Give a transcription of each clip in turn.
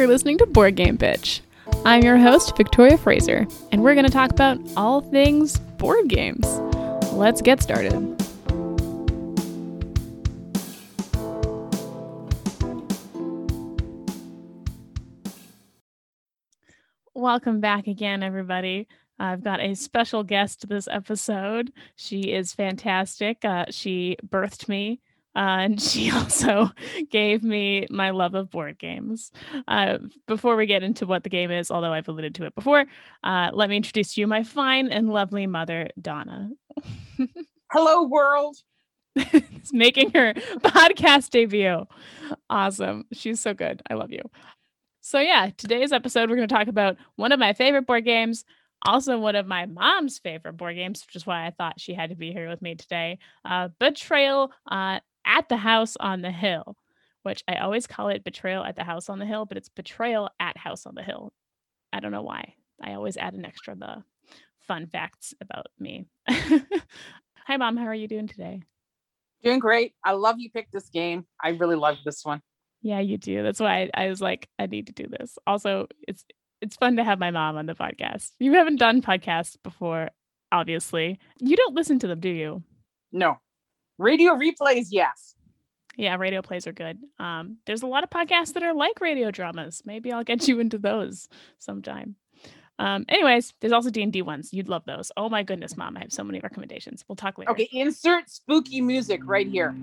you're listening to Board Game Bitch. I'm your host, Victoria Fraser, and we're going to talk about all things board games. Let's get started. Welcome back again, everybody. I've got a special guest this episode. She is fantastic. Uh, she birthed me uh, and she also gave me my love of board games. Uh, before we get into what the game is, although I've alluded to it before, uh, let me introduce to you my fine and lovely mother, Donna. Hello, world. It's making her podcast debut. Awesome. She's so good. I love you. So, yeah, today's episode, we're going to talk about one of my favorite board games, also one of my mom's favorite board games, which is why I thought she had to be here with me today. Uh, Betrayal uh, at the House on the Hill, which I always call it Betrayal at the House on the Hill, but it's Betrayal at House on the Hill. I don't know why. I always add an extra the fun facts about me. Hi, mom. How are you doing today? Doing great. I love you picked this game. I really love this one. Yeah, you do. That's why I, I was like, I need to do this. Also, it's it's fun to have my mom on the podcast. You haven't done podcasts before, obviously. You don't listen to them, do you? No. Radio replays, yes. Yeah, radio plays are good. Um, there's a lot of podcasts that are like radio dramas. Maybe I'll get you into those sometime. Um, anyways, there's also D and D ones. You'd love those. Oh my goodness, mom! I have so many recommendations. We'll talk later. Okay, insert spooky music right here.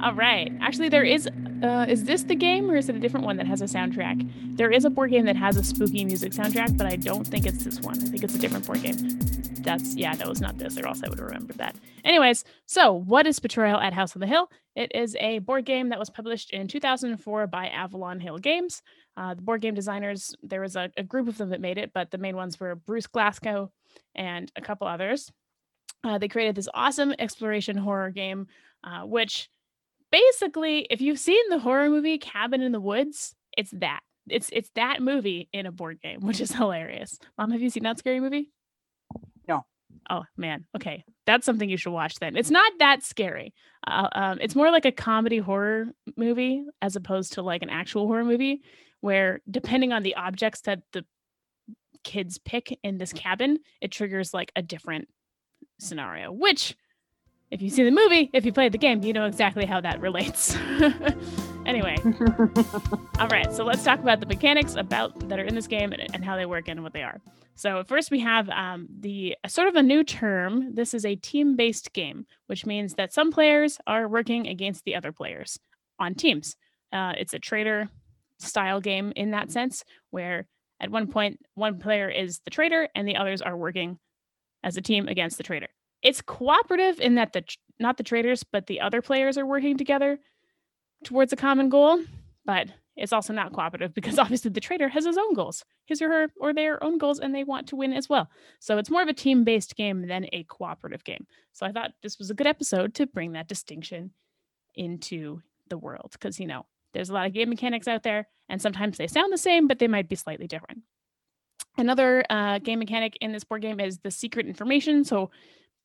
All right. Actually, there is. Uh, is this the game or is it a different one that has a soundtrack? There is a board game that has a spooky music soundtrack, but I don't think it's this one. I think it's a different board game. That's yeah, no, it's not this, or else I would have remembered that. Anyways, so what is Betrayal at House on the Hill? It is a board game that was published in 2004 by Avalon Hill Games. Uh, the board game designers, there was a, a, group of them that made it, but the main ones were Bruce Glassco and a couple others. Uh, they created this awesome exploration horror game, uh, which basically, if you've seen the horror movie Cabin in the Woods, it's that. It's it's that movie in a board game, which is hilarious. Mom, have you seen that scary movie? No. Oh man. Okay, that's something you should watch. Then it's not that scary. Uh, um, it's more like a comedy horror movie as opposed to like an actual horror movie where depending on the objects that the kids pick in this cabin, it triggers like a different scenario, which if you see the movie, if you played the game, you know exactly how that relates. anyway, all right. So let's talk about the mechanics about that are in this game and, and how they work and what they are. So first, we have um, the sort of a new term. This is a team-based game, which means that some players are working against the other players on teams. Uh, it's a traitor style game in that sense, where at one point one player is the traitor and the others are working as a team against the traitor. It's cooperative in that the not the traitors but the other players are working together towards a common goal, but it's also not cooperative because obviously the traitor has his own goals, his or her or their own goals, and they want to win as well. So it's more of a team based game than a cooperative game. So I thought this was a good episode to bring that distinction into the world because, you know, there's a lot of game mechanics out there, and sometimes they sound the same, but they might be slightly different. Another uh, game mechanic in this board game is the secret information. So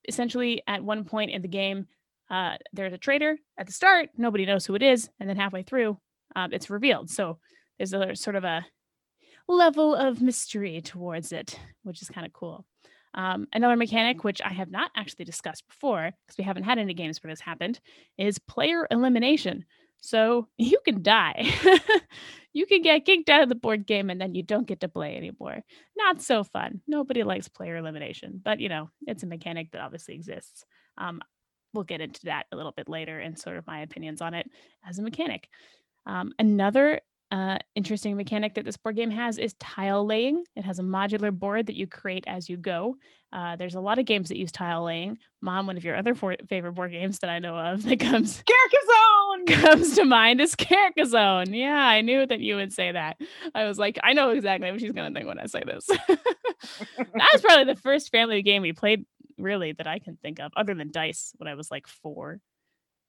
essentially, at one point in the game, uh, there's a traitor at the start. Nobody knows who it is, and then halfway through, um, it's revealed. So there's a sort of a level of mystery towards it, which is kind of cool. Um, another mechanic, which I have not actually discussed before, because we haven't had any games where this happened, is player elimination. So you can die. you can get kicked out of the board game and then you don't get to play anymore. Not so fun. Nobody likes player elimination, but you know, it's a mechanic that obviously exists. Um, we'll get into that a little bit later and sort of my opinions on it as a mechanic. Um, another uh, interesting mechanic that this board game has is tile laying. It has a modular board that you create as you go. Uh, there's a lot of games that use tile laying. Mom, one of your other favorite board games that I know of that comes Carcassonne comes to mind is Carcassonne. Yeah, I knew that you would say that. I was like, I know exactly what she's gonna think when I say this. that was probably the first family game we played, really, that I can think of, other than dice when I was like four.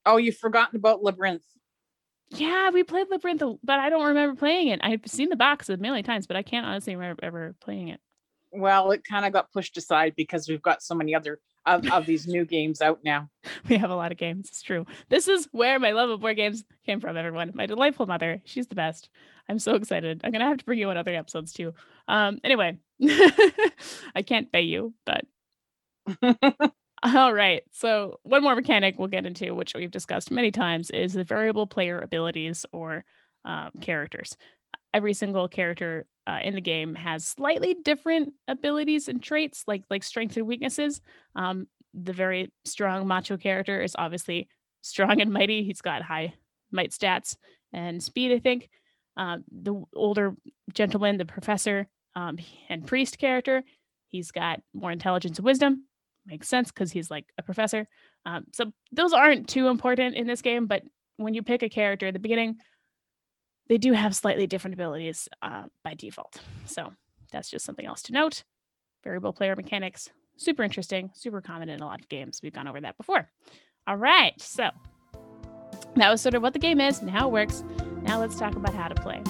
Oh, you've forgotten about Labyrinth. Yeah, we played Labyrinth, but I don't remember playing it. I've seen the box a million times, but I can't honestly remember ever playing it. Well, it kind of got pushed aside because we've got so many other of, of these new games out now. We have a lot of games. It's true. This is where my love of board games came from, everyone. My delightful mother. She's the best. I'm so excited. I'm gonna have to bring you on other episodes too. Um, anyway, I can't pay you, but all right. So one more mechanic we'll get into, which we've discussed many times, is the variable player abilities or um, characters. Every single character uh, in the game has slightly different abilities and traits, like like strengths and weaknesses. Um, the very strong macho character is obviously strong and mighty. He's got high might stats and speed, I think. Um, the older gentleman, the professor um, and priest character, he's got more intelligence and wisdom. Makes sense because he's like a professor. Um, so those aren't too important in this game, but when you pick a character at the beginning, they do have slightly different abilities uh, by default. So that's just something else to note. Variable player mechanics, super interesting, super common in a lot of games. We've gone over that before. All right, so that was sort of what the game is and how it works. Now let's talk about how to play.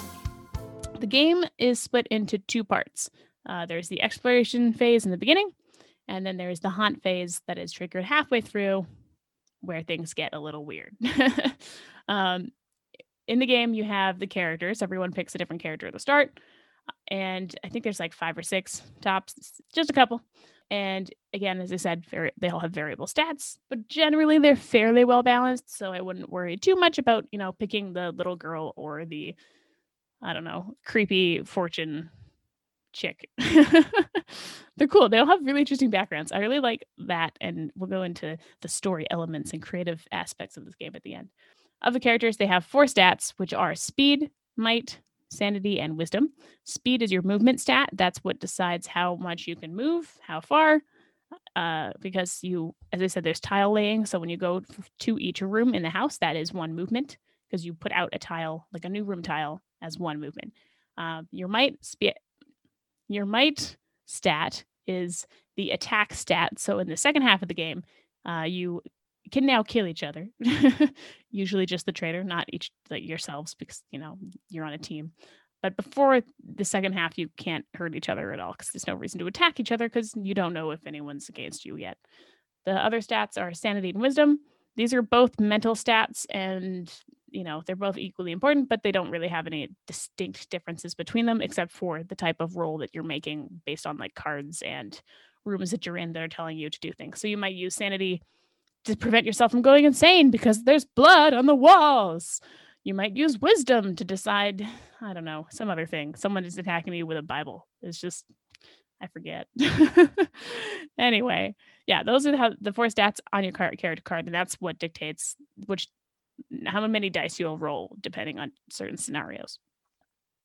The game is split into two parts. Uh, there's the exploration phase in the beginning, and then there's the haunt phase that is triggered halfway through, where things get a little weird. um, in the game, you have the characters. Everyone picks a different character at the start. And I think there's like five or six tops, just a couple. And again, as I said, very, they all have variable stats, but generally they're fairly well balanced. So I wouldn't worry too much about, you know, picking the little girl or the, I don't know, creepy fortune chick. they're cool. They all have really interesting backgrounds. I really like that. And we'll go into the story elements and creative aspects of this game at the end. Of the characters, they have four stats, which are speed, might, sanity, and wisdom. Speed is your movement stat. That's what decides how much you can move, how far. Uh, because you, as I said, there's tile laying. So when you go to each room in the house, that is one movement because you put out a tile, like a new room tile, as one movement. Uh, your might spe- your might stat is the attack stat. So in the second half of the game, uh, you can now kill each other. Usually just the traitor, not each like yourselves, because you know you're on a team. But before the second half, you can't hurt each other at all because there's no reason to attack each other because you don't know if anyone's against you yet. The other stats are sanity and wisdom. These are both mental stats, and you know they're both equally important, but they don't really have any distinct differences between them, except for the type of role that you're making based on like cards and rooms that you're in that are telling you to do things. So you might use sanity to prevent yourself from going insane because there's blood on the walls. You might use wisdom to decide, I don't know, some other thing. Someone is attacking you with a Bible. It's just, I forget. anyway, yeah, those are the, the four stats on your character card, and that's what dictates which how many dice you'll roll depending on certain scenarios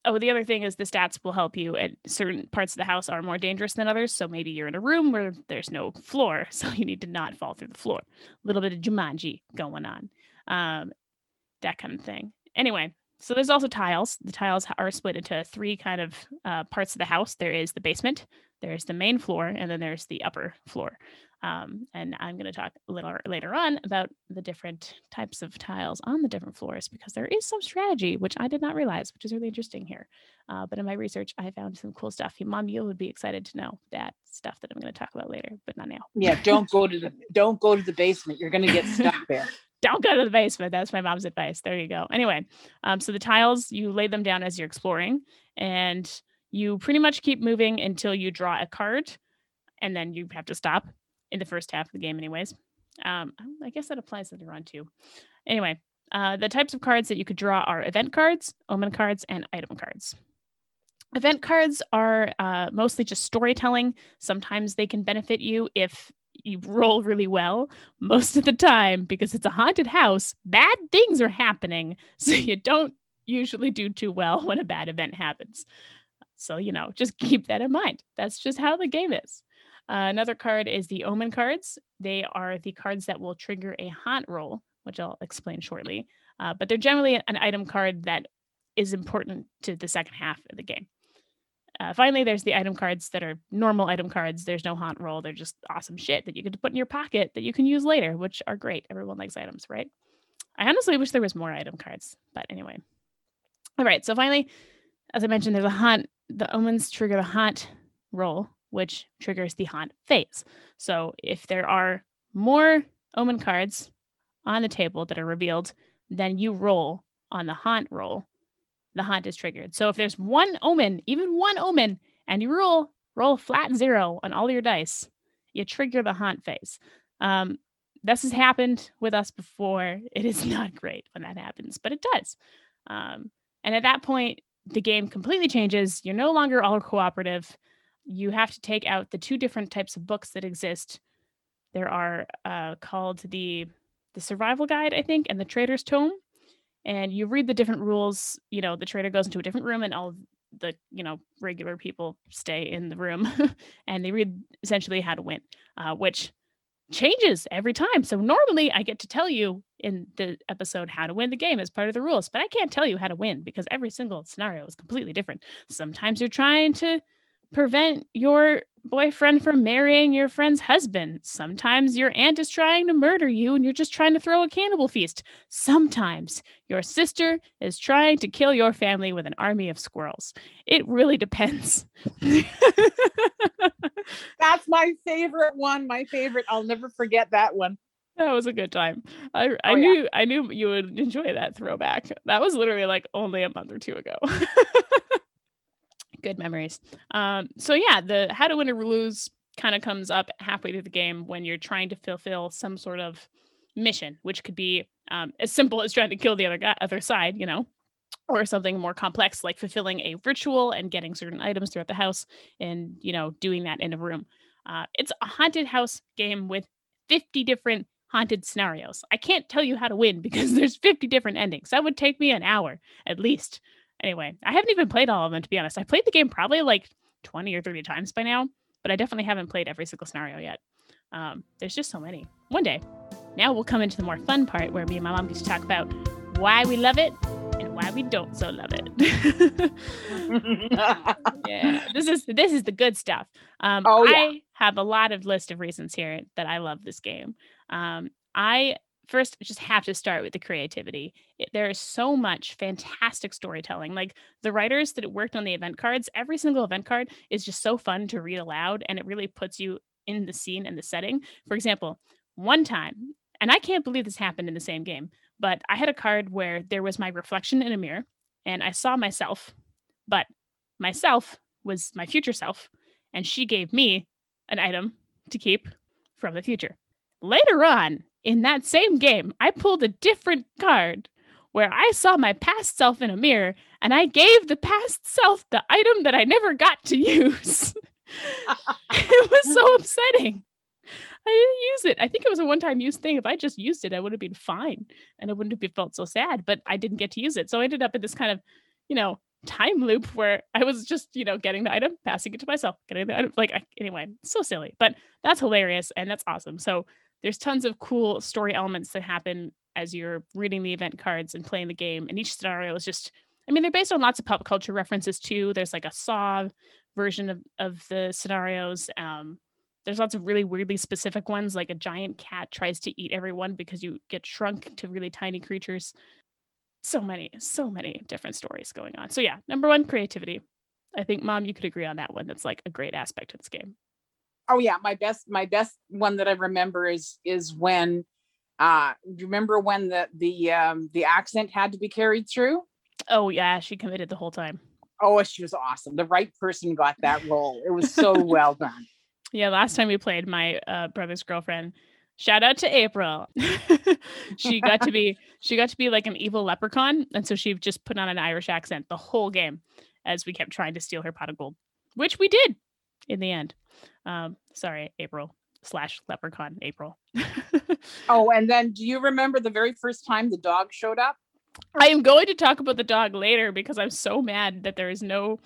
oh, the other thing is the stats will help you at certain parts of the house are more dangerous than others. So maybe you're in a room where there's no floor, so you need to not fall through the floor. A little bit of Jumanji going on, um, that kind of thing. Anyway, so there's also tiles. The tiles are split into three kind of uh, parts of the house. There is the basement, there's the main floor, and then there's the upper floor. Um, and I'm going to talk a little later on about the different types of tiles on the different floors because there is some strategy, which I did not realize, which is really interesting here. Uh, but in my research, I found some cool stuff. Mom, you would be excited to know that stuff that I'm going to talk about later, but not now. Yeah, don't go to the don't go to the basement. You're going to get stuck there. don't go to the basement. That's my mom's advice. There you go. Anyway, um, so the tiles you lay them down as you're exploring, and you pretty much keep moving until you draw a card, and then you have to stop in the first half of the game, anyways. Um, I guess that applies later on too. Anyway, uh, the types of cards that you could draw are event cards, omen cards, and item cards. Event cards are uh, mostly just storytelling. Sometimes they can benefit you if you roll really well. Most of the time, because it's a haunted house, bad things are happening. So you don't usually do too well when a bad event happens. So, you know, just keep that in mind. That's just how the game is. Uh, another card is the Omen cards. They are the cards that will trigger a haunt roll, which I'll explain shortly. Uh, but they're generally an item card that is important to the second half of the game. Uh, finally, there's the item cards that are normal item cards. There's no haunt roll. They're just awesome shit that you can put in your pocket that you can use later, which are great. Everyone likes items, right? I honestly wish there was more item cards, but anyway. All right. So finally, as I mentioned, there's a haunt. The omens trigger the haunt roll which triggers the haunt phase. So if there are more omen cards on the table that are revealed, then you roll on the haunt roll. The haunt is triggered. So if there's one omen, even one omen, and you roll roll flat zero on all your dice, you trigger the haunt phase. Um, this has happened with us before. It is not great when that happens, but it does. Um, and at that point, the game completely changes. You're no longer all cooperative. You have to take out the two different types of books that exist. There are uh, called the the survival guide, I think, and the traitor's tome. And you read the different rules. You know, the trader goes into a different room, and all the you know regular people stay in the room, and they read essentially how to win, uh, which changes every time. So normally I get to tell you in the episode how to win the game as part of the rules, but I can't tell you how to win because every single scenario is completely different. Sometimes you're trying to prevent your boyfriend from marrying your friend's husband. Sometimes your aunt is trying to murder you and you're just trying to throw a cannibal feast. Sometimes your sister is trying to kill your family with an army of squirrels. It really depends. That's my favorite one. My favorite. I'll never forget that one. That was a good time. I I Oh, yeah. knew I knew you would enjoy that throwback. That was literally like only a month or two ago. good memories. Um, so yeah, the how to win or lose kind of comes up halfway through the game when you're trying to fulfill some sort of mission, which could be um, as simple as trying to kill the other guy, other side, you know, or something more complex like fulfilling a ritual and getting certain items throughout the house, and you know, doing that in a room. Uh, it's a haunted house game with 50 different haunted scenarios. I can't tell you how to win because there's 50 different endings. That would take me an hour at least. Anyway, I haven't even played all of them to be honest. I played the game probably like 20 or 30 times by now, but I definitely haven't played every single scenario yet. Um, there's just so many. One day. Now we'll come into the more fun part where me and my mom get to talk about why we love it and why we don't so love it. yeah, this is this is the good stuff. Um, Oh, yeah. I have a lot of list of reasons here that I love this game. Um, I first just have to start with the creativity. It, there is so much fantastic storytelling. Like the writers that worked on the event cards, every single event card is just so fun to read aloud, and it really puts you in the scene and the setting. For example, one time, and I can't believe this happened in the same game, but I had a card where there was my reflection in a mirror, and I saw myself, but myself was my future self, and she gave me an item to keep from the future. Later on in that same game, I pulled a different card where I saw my past self in a mirror and I gave the past self the item that I never got to use. it was so upsetting. I didn't use it. I think it was a one time use thing. If I just used it, I would have been fine and I wouldn't have felt so sad, but I didn't get to use it. So I ended up in this kind of, you know, time loop where I was just, you know, getting the item, passing it to myself, getting the item. Like, I, anyway, so silly, but that's hilarious and that's awesome. So there's tons of cool story elements that happen as you're reading the event cards and playing the game. And each scenario is just, I mean, they're based on lots of pop culture references too. There's like a Saw version of, of the scenarios. Um, there's lots of really weirdly specific ones, like a giant cat tries to eat everyone because you get shrunk to really tiny creatures. So many, so many different stories going on. So yeah, number one, creativity. I think mom, you could agree on that one. That's like a great aspect of this game. Oh yeah, my best my best one that I remember is is when uh do you remember when the the um the accent had to be carried through? Oh yeah, she committed the whole time. Oh, she was awesome. The right person got that role. It was so well done. Yeah, last time we played, my uh, brother's girlfriend. Shout out to April. she got to be she got to be like an evil leprechaun, and so she just put on an Irish accent the whole game as we kept trying to steal her pot of gold, which we did in the end. Um, sorry, April slash leprechaun April. Oh, and then do you remember the very first time the dog showed up? I am going to talk about the dog later because I'm so mad that there is no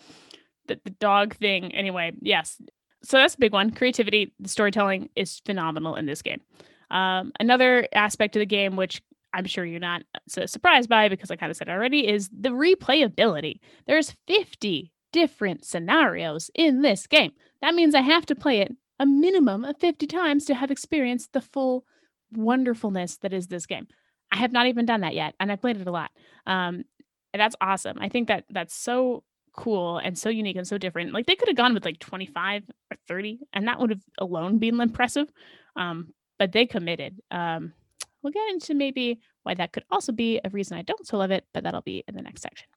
that the dog thing. Anyway, yes. So that's a big one. Creativity, the storytelling is phenomenal in this game. Um, another aspect of the game, which I'm sure you're not so surprised by because I kind of said already, is the replayability. There's 50 different scenarios in this game. That means I have to play it a minimum of 50 times to have experienced the full wonderfulness that is this game. I have not even done that yet, and I've played it a lot. Um, that's awesome. I think that that's so cool and so unique and so different. Like they could have gone with like 25 or 30, and that would have alone been impressive. Um, but they committed. Um, we'll get into maybe why that could also be a reason I don't so love it, but that'll be in the next section.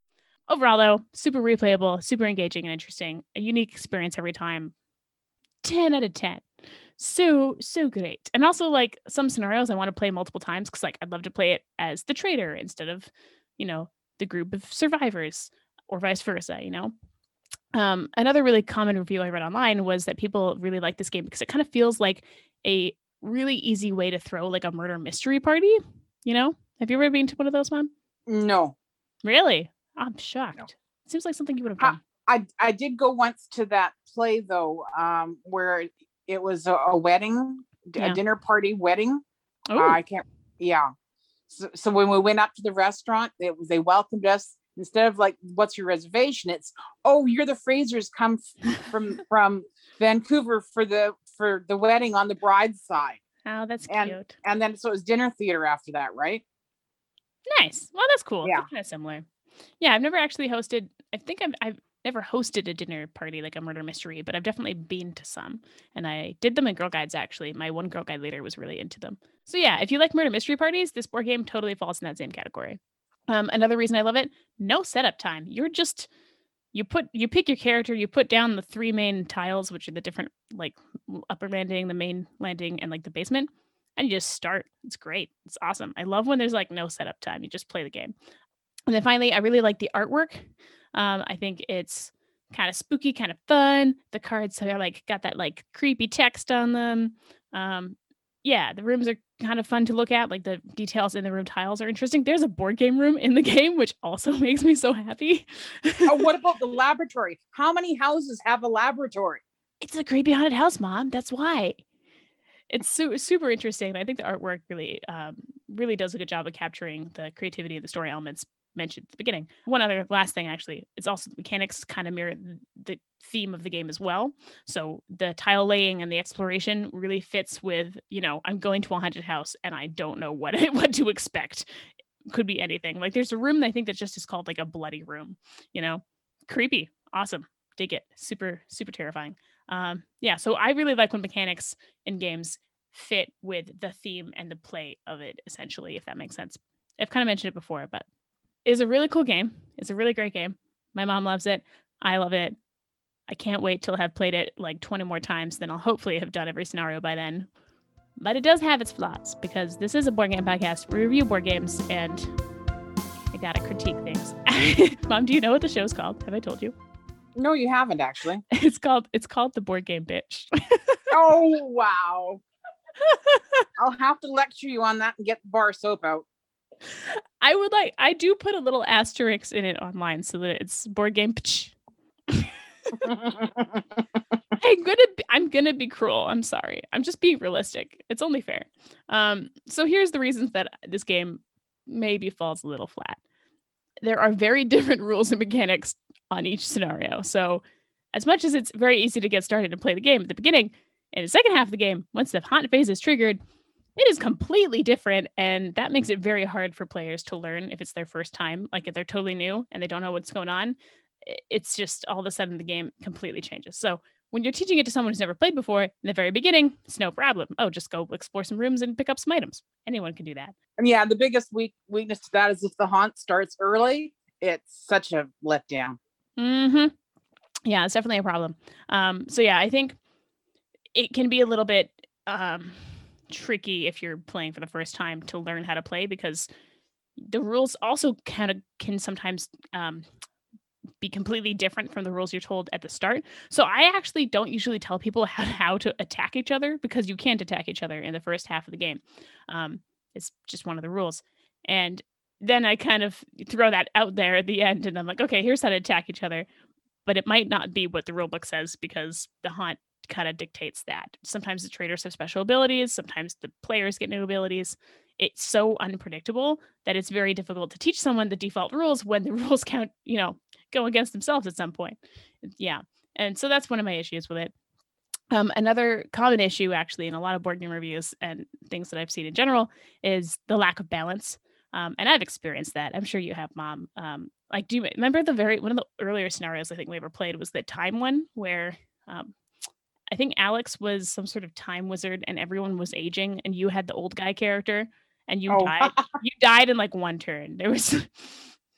Overall, though, super replayable, super engaging and interesting, a unique experience every time. 10 out of 10. So, so great. And also, like some scenarios I want to play multiple times because, like, I'd love to play it as the traitor instead of, you know, the group of survivors or vice versa, you know? Um, another really common review I read online was that people really like this game because it kind of feels like a really easy way to throw like a murder mystery party. You know, have you ever been to one of those, Mom? No. Really? I'm shocked. No. Seems like something you would have done. I, I did go once to that play though, um, where it was a, a wedding, yeah. a dinner party wedding. Uh, I can't. Yeah. So, so when we went up to the restaurant, they they welcomed us instead of like, "What's your reservation?" It's, "Oh, you're the Frasers come from from Vancouver for the for the wedding on the bride's side." Oh, that's and, cute. And then so it was dinner theater after that, right? Nice. Well, that's cool. Yeah, kind of similar. Yeah, I've never actually hosted. I think I've I've never hosted a dinner party like a murder mystery, but I've definitely been to some. And I did them in Girl Guides actually. My one Girl Guide leader was really into them. So yeah, if you like murder mystery parties, this board game totally falls in that same category. Um, another reason I love it, no setup time. You're just you put you pick your character, you put down the three main tiles, which are the different like upper landing, the main landing, and like the basement, and you just start. It's great. It's awesome. I love when there's like no setup time. You just play the game. And then finally, I really like the artwork. Um, I think it's kind of spooky, kind of fun. The cards are like got that like creepy text on them. Um, yeah, the rooms are kind of fun to look at. Like the details in the room tiles are interesting. There's a board game room in the game, which also makes me so happy. oh, what about the laboratory? How many houses have a laboratory? It's a creepy haunted house, mom. That's why. It's su- super interesting. I think the artwork really, um, really does a good job of capturing the creativity of the story elements mentioned at the beginning. One other last thing, actually, it's also the mechanics kind of mirror the theme of the game as well. So the tile laying and the exploration really fits with, you know, I'm going to a haunted house and I don't know what what to expect. Could be anything. Like there's a room I think that just is called like a bloody room. You know, creepy, awesome, dig it, super super terrifying. Um, yeah, so I really like when mechanics in games fit with the theme and the play of it essentially if that makes sense i've kind of mentioned it before but is a really cool game. It's a really great game. My mom loves it. I love it. I can't wait till I have played it like 20 more times. Then I'll hopefully have done every scenario by then. But it does have its flaws because this is a board game podcast. We review board games and I gotta critique things. mom, do you know what the show's called? Have I told you? No, you haven't actually. It's called it's called the board game bitch. oh wow. I'll have to lecture you on that and get the bar soap out. I would like I do put a little asterisk in it online so that it's board game. I'm gonna be, I'm gonna be cruel. I'm sorry. I'm just being realistic. It's only fair. Um, so here's the reasons that this game maybe falls a little flat. There are very different rules and mechanics on each scenario. So as much as it's very easy to get started and play the game at the beginning, in the second half of the game, once the haunt phase is triggered, it is completely different and that makes it very hard for players to learn if it's their first time like if they're totally new and they don't know what's going on it's just all of a sudden the game completely changes. So when you're teaching it to someone who's never played before in the very beginning it's no problem. Oh just go explore some rooms and pick up some items. Anyone can do that. And yeah the biggest weak weakness to that is if the haunt starts early it's such a letdown. Mm-hmm. Yeah it's definitely a problem. Um so yeah i think it can be a little bit um tricky if you're playing for the first time to learn how to play because the rules also kind of can sometimes um, be completely different from the rules you're told at the start. So I actually don't usually tell people how, how to attack each other because you can't attack each other in the first half of the game. Um, it's just one of the rules. And then I kind of throw that out there at the end and I'm like, okay, here's how to attack each other. But it might not be what the rulebook says because the haunt kind of dictates that. Sometimes the traders have special abilities, sometimes the players get new abilities. It's so unpredictable that it's very difficult to teach someone the default rules when the rules count, you know, go against themselves at some point. Yeah. And so that's one of my issues with it. Um, another common issue, actually, in a lot of board game reviews and things that I've seen in general, is the lack of balance. Um, and I've experienced that. I'm sure you have, mom. Um, like, do you remember the very one of the earlier scenarios I think we ever played was the time one where um, I think Alex was some sort of time wizard and everyone was aging, and you had the old guy character, and you oh. died. you died in like one turn. There was.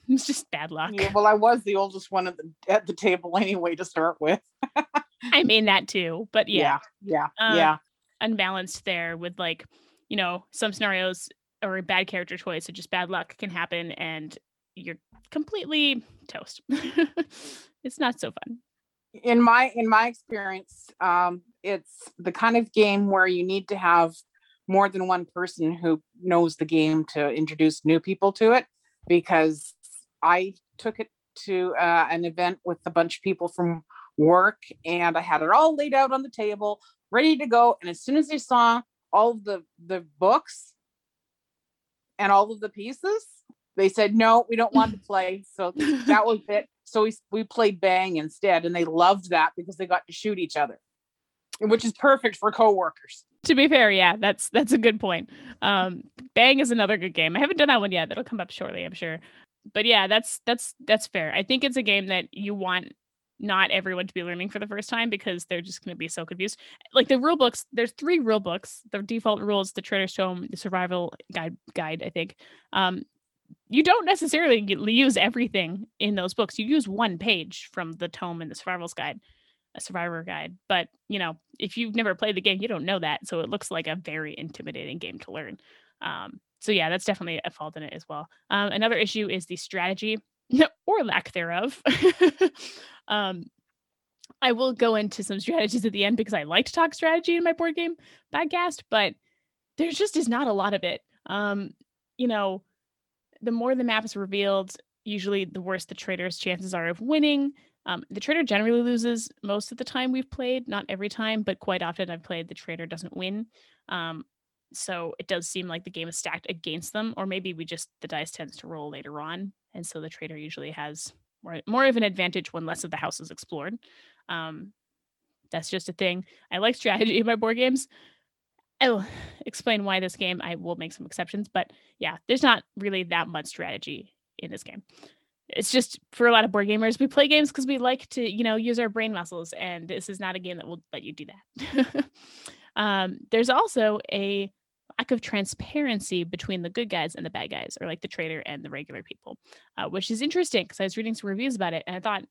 it was just bad luck. Yeah, well, I was the oldest one at the at the table anyway to start with. I mean that too, but yeah, yeah, yeah, um, yeah. Unbalanced there with like, you know, some scenarios or a bad character choice so just bad luck can happen, and you're completely toast. it's not so fun. In my in my experience, um, it's the kind of game where you need to have more than one person who knows the game to introduce new people to it because I took it to uh, an event with a bunch of people from work and I had it all laid out on the table, ready to go. And as soon as they saw all of the, the books and all of the pieces, they said, no, we don't want to play. So that was it. So we, we played Bang instead. And they loved that because they got to shoot each other, which is perfect for coworkers. To be fair, yeah, that's that's a good point. Um, Bang is another good game. I haven't done that one yet. That'll come up shortly, I'm sure. But yeah, that's that's that's fair. I think it's a game that you want not everyone to be learning for the first time because they're just going to be so confused. Like the rule books, there's three rule books. The default rules, the Traitor's Tome, the Survival Guide, guide I think. Um, you don't necessarily use everything in those books. You use one page from the tome in the Survival's Guide, a Survivor Guide. But you know, if you've never played the game, you don't know that, so it looks like a very intimidating game to learn. Um, so yeah, that's definitely a fault in it as well. Um, another issue is the strategy or lack thereof. um, I will go into some strategies at the end because I like to talk strategy in my board game podcast, but there just is not a lot of it. Um, you know, the more the map is revealed, usually the worse the trader's chances are of winning. Um, the trader generally loses most of the time we've played, not every time, but quite often I've played the trader doesn't win. Um, so it does seem like the game is stacked against them, or maybe we just the dice tends to roll later on and so the trader usually has more more of an advantage when less of the house is explored. Um, that's just a thing. I like strategy in my board games. I'll explain why this game. I will make some exceptions, but yeah, there's not really that much strategy in this game. It's just for a lot of board gamers, we play games because we like to, you know, use our brain muscles, and this is not a game that will let you do that. um, there's also a lack of transparency between the good guys and the bad guys, or like the trader and the regular people, uh, which is interesting because I was reading some reviews about it and I thought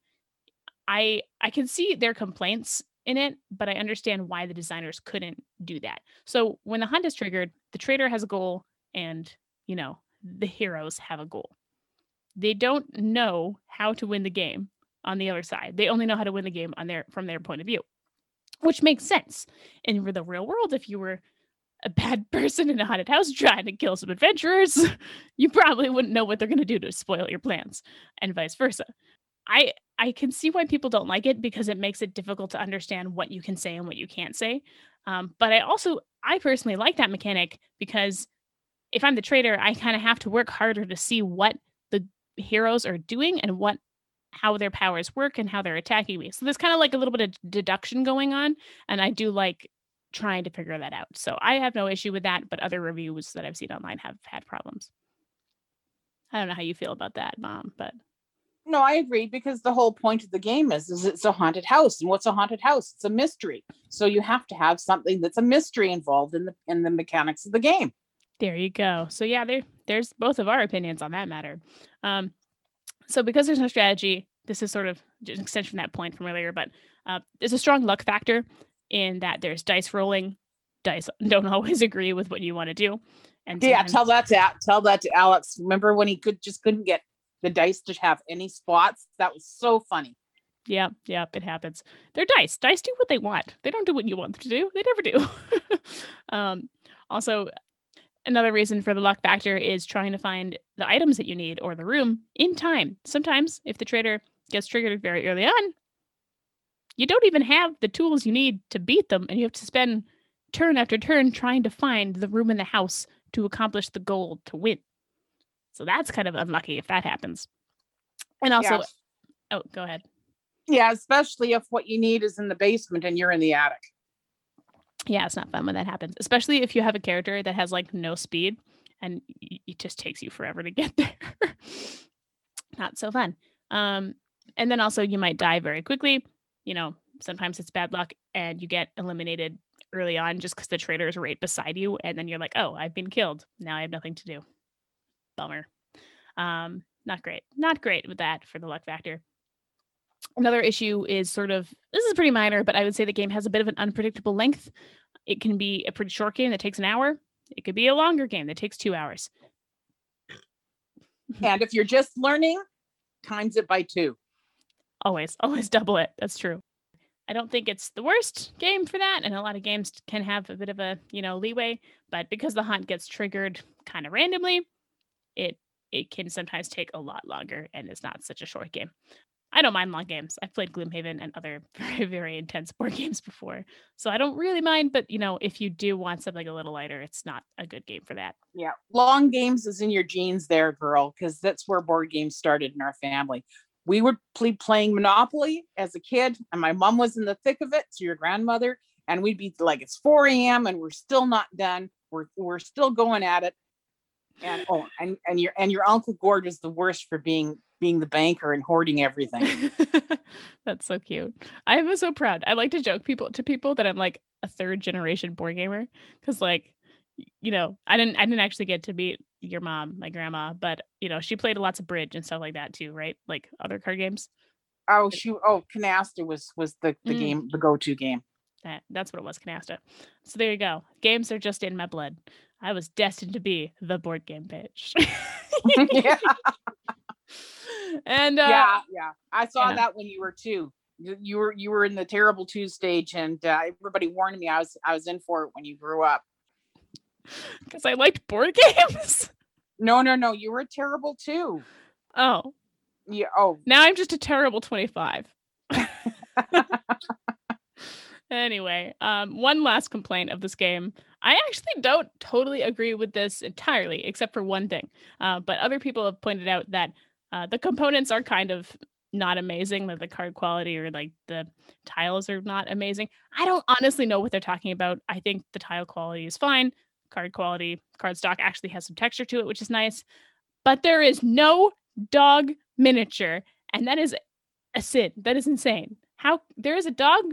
I I can see their complaints in it, but I understand why the designers couldn't do that. So when the hunt is triggered, the trader has a goal, and you know the heroes have a goal. They don't know how to win the game on the other side. They only know how to win the game on their from their point of view, which makes sense. In the real world, if you were a bad person in a haunted house trying to kill some adventurers, you probably wouldn't know what they're going to do to spoil your plans, and vice versa. I I can see why people don't like it because it makes it difficult to understand what you can say and what you can't say. Um, but I also I personally like that mechanic because if I'm the trader, I kind of have to work harder to see what the heroes are doing and what how their powers work and how they're attacking me. So there's kind of like a little bit of deduction going on, and I do like trying to figure that out. So I have no issue with that, but other reviews that I've seen online have had problems. I don't know how you feel about that, mom, but no, I agree because the whole point of the game is is it's a haunted house, and what's a haunted house? It's a mystery. So you have to have something that's a mystery involved in the in the mechanics of the game. There you go. So yeah, there there's both of our opinions on that matter. Um, so because there's no strategy, this is sort of an extension from that point from earlier, but uh, there's a strong luck factor in that there's dice rolling. Dice don't always agree with what you want to do. And yeah, tell that to tell that to Alex. Remember when he could just couldn't get the dice to have any spots? That was so funny. Yeah, yeah, it happens. They're dice. Dice do what they want. They don't do what you want them to do. They never do. um, also, another reason for the luck factor is trying to find the items that you need or the room in time. Sometimes, if the trader gets triggered very early on, you don't even have the tools you need to beat them, and you have to spend turn after turn trying to find the room in the house to accomplish the goal to win. So that's kind of unlucky if that happens. And also, oh, go ahead. Yeah, especially if what you need is in the basement and you're in the attic. Yeah, it's not fun when that happens, especially if you have a character that has like no speed and it just takes you forever to get there. Not so fun. Um, and then also you might die very quickly. You know, sometimes it's bad luck and you get eliminated early on just because the traitor is right beside you, and then you're like, oh, I've been killed. Now I have nothing to do. Bummer. Um, not great. Not great with that for the luck factor. Another issue is sort of this is pretty minor, but I would say the game has a bit of an unpredictable length. It can be a pretty short game that takes an hour. It could be a longer game that takes two hours. And if you're just learning, times it by two. Always, always double it. That's true. I don't think it's the worst game for that, and a lot of games can have a bit of a you know leeway. But because the hunt gets triggered kind of randomly, it it can sometimes take a lot longer, and it's not such a short game. I don't mind long games. I've played Gloomhaven and other very very intense board games before, so I don't really mind. But you know, if you do want something a little lighter, it's not a good game for that. Yeah, long games is in your genes, there, girl, because that's where board games started in our family we would be playing Monopoly as a kid, and my mom was in the thick of it. So your grandmother, and we'd be like, it's 4 a.m. and we're still not done. We're we're still going at it. And oh, and and your and your uncle Gord was the worst for being being the banker and hoarding everything. That's so cute. I am so proud. I like to joke people to people that I'm like a third generation board gamer because like you know I didn't I didn't actually get to meet your mom, my grandma, but you know, she played lots of bridge and stuff like that too, right? Like other card games. Oh, she oh Canasta was was the the mm. game the go to game. That that's what it was, Canasta. So there you go. Games are just in my blood. I was destined to be the board game bitch. yeah. And uh, yeah, yeah, I saw yeah. that when you were two. You were you were in the terrible two stage, and uh, everybody warned me I was I was in for it when you grew up. Because I liked board games. No, no, no. You were terrible too. Oh. Yeah. Oh. Now I'm just a terrible 25. anyway, um, one last complaint of this game. I actually don't totally agree with this entirely, except for one thing. Uh, but other people have pointed out that uh, the components are kind of not amazing, that the card quality or like the tiles are not amazing. I don't honestly know what they're talking about. I think the tile quality is fine card quality. Card stock actually has some texture to it, which is nice. But there is no dog miniature, and that is a sin. That is insane. How there is a dog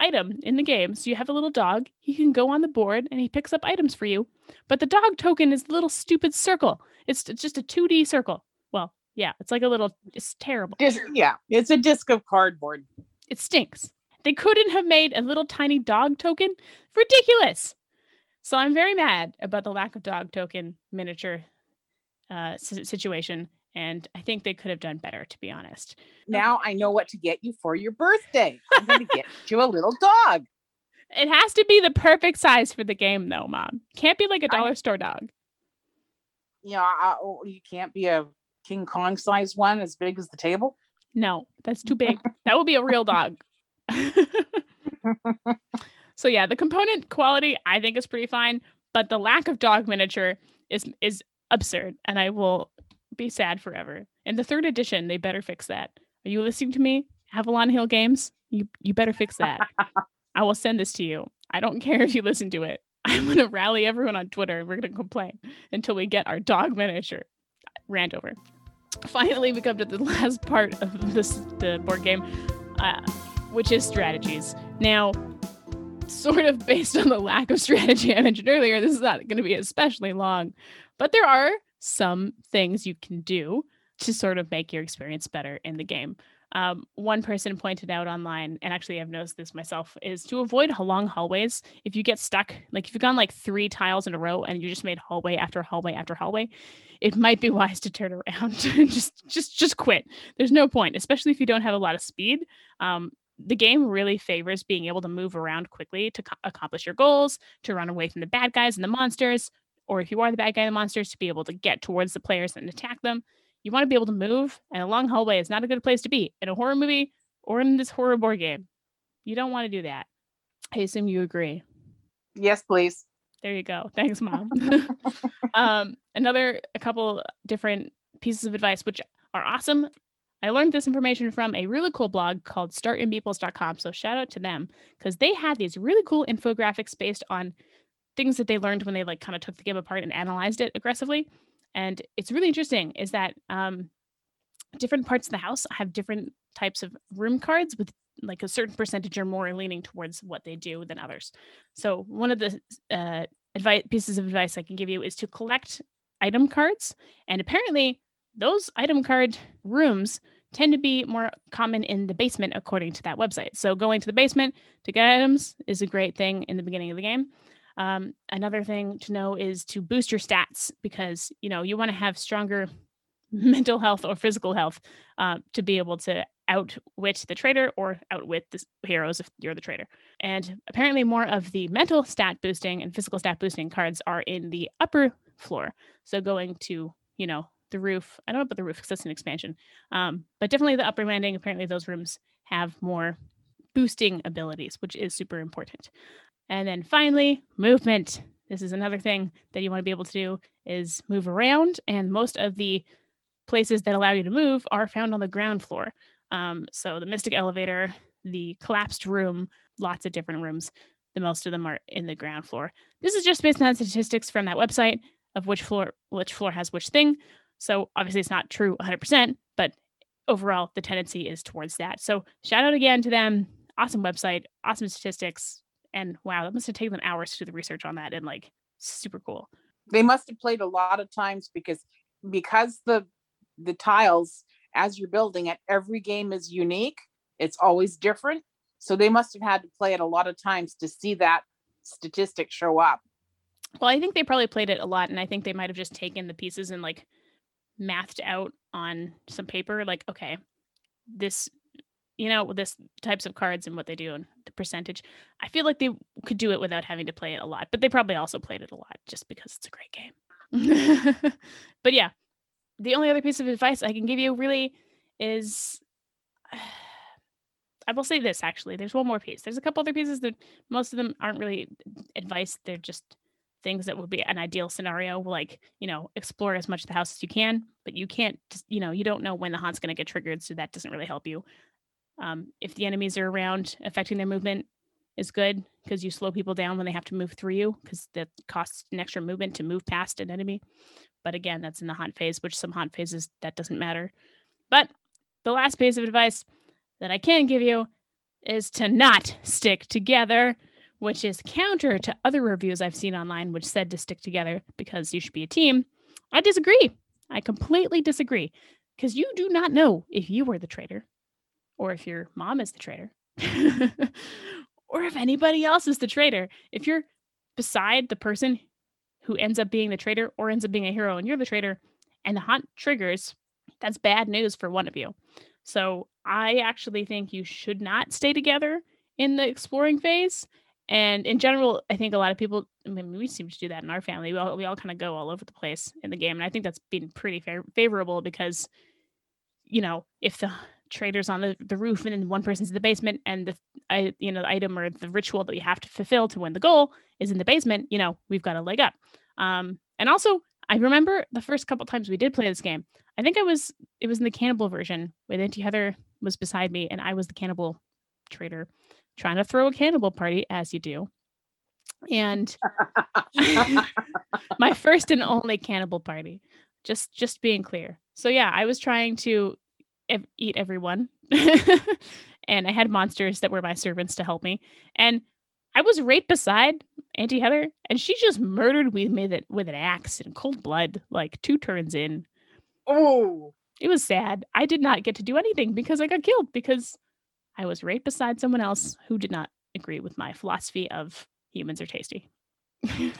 item in the game. So you have a little dog. He can go on the board and he picks up items for you. But the dog token is a little stupid circle. It's just a 2D circle. Well, yeah, it's like a little it's terrible. yeah, it's a disc of cardboard. It stinks. They couldn't have made a little tiny dog token. Ridiculous. So I'm very mad about the lack of dog token miniature uh, situation. And I think they could have done better, to be honest. Now I know what to get you for your birthday. I'm going to get you a little dog. It has to be the perfect size for the game, though, Mom. Can't be like a dollar I, store dog. Yeah, you, oh, you can't be a King Kong size one as big as the table. No, that's too big. that would be a real dog. So yeah, the component quality I think is pretty fine, but the lack of dog miniature is is absurd, and I will be sad forever. In the third edition, they better fix that. Are you listening to me? Avalon Hill Games, you you better fix that. I will send this to you. I don't care if you listen to it. I'm gonna rally everyone on Twitter and we're gonna complain until we get our dog miniature. Rant over. Finally, we come to the last part of this the board game, uh, which is strategies. Now, sort of based on the lack of strategy I mentioned earlier, this is not going to be especially long, but there are some things you can do to sort of make your experience better in the game. Um, one person pointed out online, and actually I've noticed this myself, is to avoid long hallways. If you get stuck, like if you've gone like three tiles in a row and you just made hallway after hallway after hallway, it might be wise to turn around and just just just quit. There's no point, especially if you don't have a lot of speed. Um, the game really favors being able to move around quickly to co- accomplish your goals, to run away from the bad guys and the monsters, or if you are the bad guy the monsters, to be able to get towards the players and attack them. You want to be able to move, and a long hallway is not a good place to be in a horror movie or in this horror board game. You don't want to do that. I assume you agree. Yes, please. There you go. Thanks, mom. um, another, a couple different pieces of advice, which are awesome I learned this information from a really cool blog called startinmeeples.com. So shout out to them because they had these really cool infographics based on things that they learned when they like kind of took the game apart and analyzed it aggressively. And it's really interesting is that um, different parts of the house have different types of room cards with like a certain percentage or more leaning towards what they do than others. So one of the uh, advice pieces of advice I can give you is to collect item cards, and apparently those item card rooms tend to be more common in the basement according to that website. So going to the basement to get items is a great thing in the beginning of the game. Um, another thing to know is to boost your stats because you know you want to have stronger mental health or physical health uh, to be able to outwit the traitor or outwit the heroes if you're the traitor. And apparently, more of the mental stat boosting and physical stat boosting cards are in the upper floor. So going to, you know, the roof. I don't know about the roof because that's an expansion, um, but definitely the upper landing. Apparently, those rooms have more boosting abilities, which is super important. And then finally, movement. This is another thing that you want to be able to do is move around, and most of the places that allow you to move are found on the ground floor. Um, so the Mystic Elevator, the collapsed room, lots of different rooms. The most of them are in the ground floor. This is just based on statistics from that website of which floor which floor has which thing. So obviously it's not true 100%, but overall the tendency is towards that. So shout out again to them. Awesome website, awesome statistics, and wow, that must have taken them hours to do the research on that and like super cool. They must have played a lot of times because because the the tiles as you're building it, every game is unique. It's always different. So they must have had to play it a lot of times to see that statistic show up. Well, I think they probably played it a lot, and I think they might have just taken the pieces and like mathed out on some paper, like, okay, this, you know, this types of cards and what they do and the percentage. I feel like they could do it without having to play it a lot, but they probably also played it a lot just because it's a great game. but yeah, the only other piece of advice I can give you really is I will say this actually. There's one more piece. There's a couple other pieces that most of them aren't really advice. They're just things that would be an ideal scenario like you know explore as much of the house as you can but you can't you know you don't know when the haunt's going to get triggered so that doesn't really help you um, if the enemies are around affecting their movement is good because you slow people down when they have to move through you because that costs an extra movement to move past an enemy but again, that's in the haunt phase, which some haunt phases that doesn't matter. But the last piece of advice that I can give you is to not stick together, which is counter to other reviews I've seen online which said to stick together because you should be a team. I disagree. I completely disagree because you do not know if you were the traitor or if your mom is the traitor or if anybody else is the traitor. If you're beside the person who ends up being the traitor or ends up being a hero and you're the traitor and the haunt triggers, that's bad news for one of you. So I actually think you should not stay together in the exploring phase. And in general, I think a lot of people, I mean, we seem to do that in our family. We all, we all kind of go all over the place in the game. And I think that's been pretty favorable because, you know, if the traitor's on the, the roof and then one person's in the basement and the I, you know the item or the ritual that you have to fulfill to win the goal is in the basement you know we've got a leg up. Um and also i remember the first couple times we did play this game i think i was it was in the cannibal version where auntie heather was beside me and i was the cannibal trader trying to throw a cannibal party as you do. And my first and only cannibal party just just being clear. So yeah i was trying to ev- eat everyone. and I had monsters that were my servants to help me. And I was right beside Auntie Heather, and she just murdered me with it with an axe in cold blood, like two turns in. Oh, it was sad. I did not get to do anything because I got killed because I was right beside someone else who did not agree with my philosophy of humans are tasty.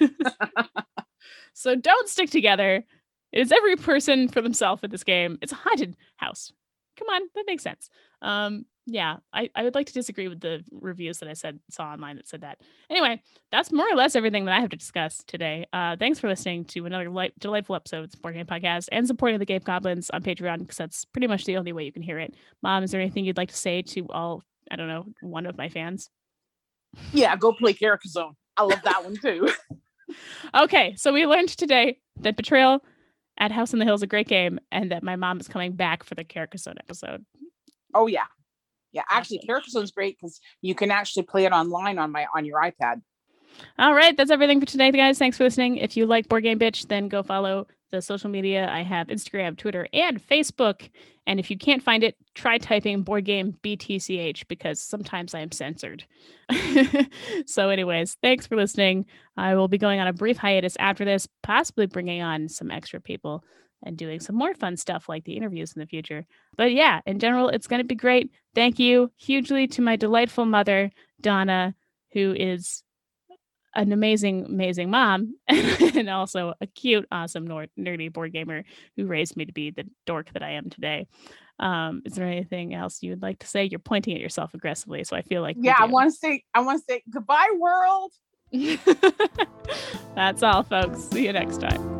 so don't stick together. It is every person for themselves in this game. It's a haunted house come on, that makes sense. Um, yeah, I, I would like to disagree with the reviews that I said saw online that said that. Anyway, that's more or less everything that I have to discuss today. Uh, thanks for listening to another light, delightful episode of the Board Game Podcast and supporting the Game Goblins on Patreon because that's pretty much the only way you can hear it. Mom, is there anything you'd like to say to all, I don't know, one of my fans? Yeah, go play Carcassonne. I love that one too. okay, so we learned today that Betrayal at House in the Hill is a great game, and that my mom is coming back for the Carcassonne episode. Oh yeah, yeah. Actually, awesome. Carcassonne's great because you can actually play it online on my on your iPad. All right, that's everything for today, guys. Thanks for listening. If you like Board Game Bitch, then go follow the social media. I have Instagram, Twitter, and Facebook. And if you can't find it, try typing board game BTCH because sometimes I am censored. so, anyways, thanks for listening. I will be going on a brief hiatus after this, possibly bringing on some extra people and doing some more fun stuff like the interviews in the future. But yeah, in general, it's going to be great. Thank you hugely to my delightful mother, Donna, who is an amazing, amazing mom and also a cute, awesome, nerdy board gamer who raised me to be the dork that I am today. Um, is there anything else you would like to say? You're pointing at yourself aggressively, so I feel like yeah, I want to say, I want to say goodbye, world. That's all, folks. See you next time.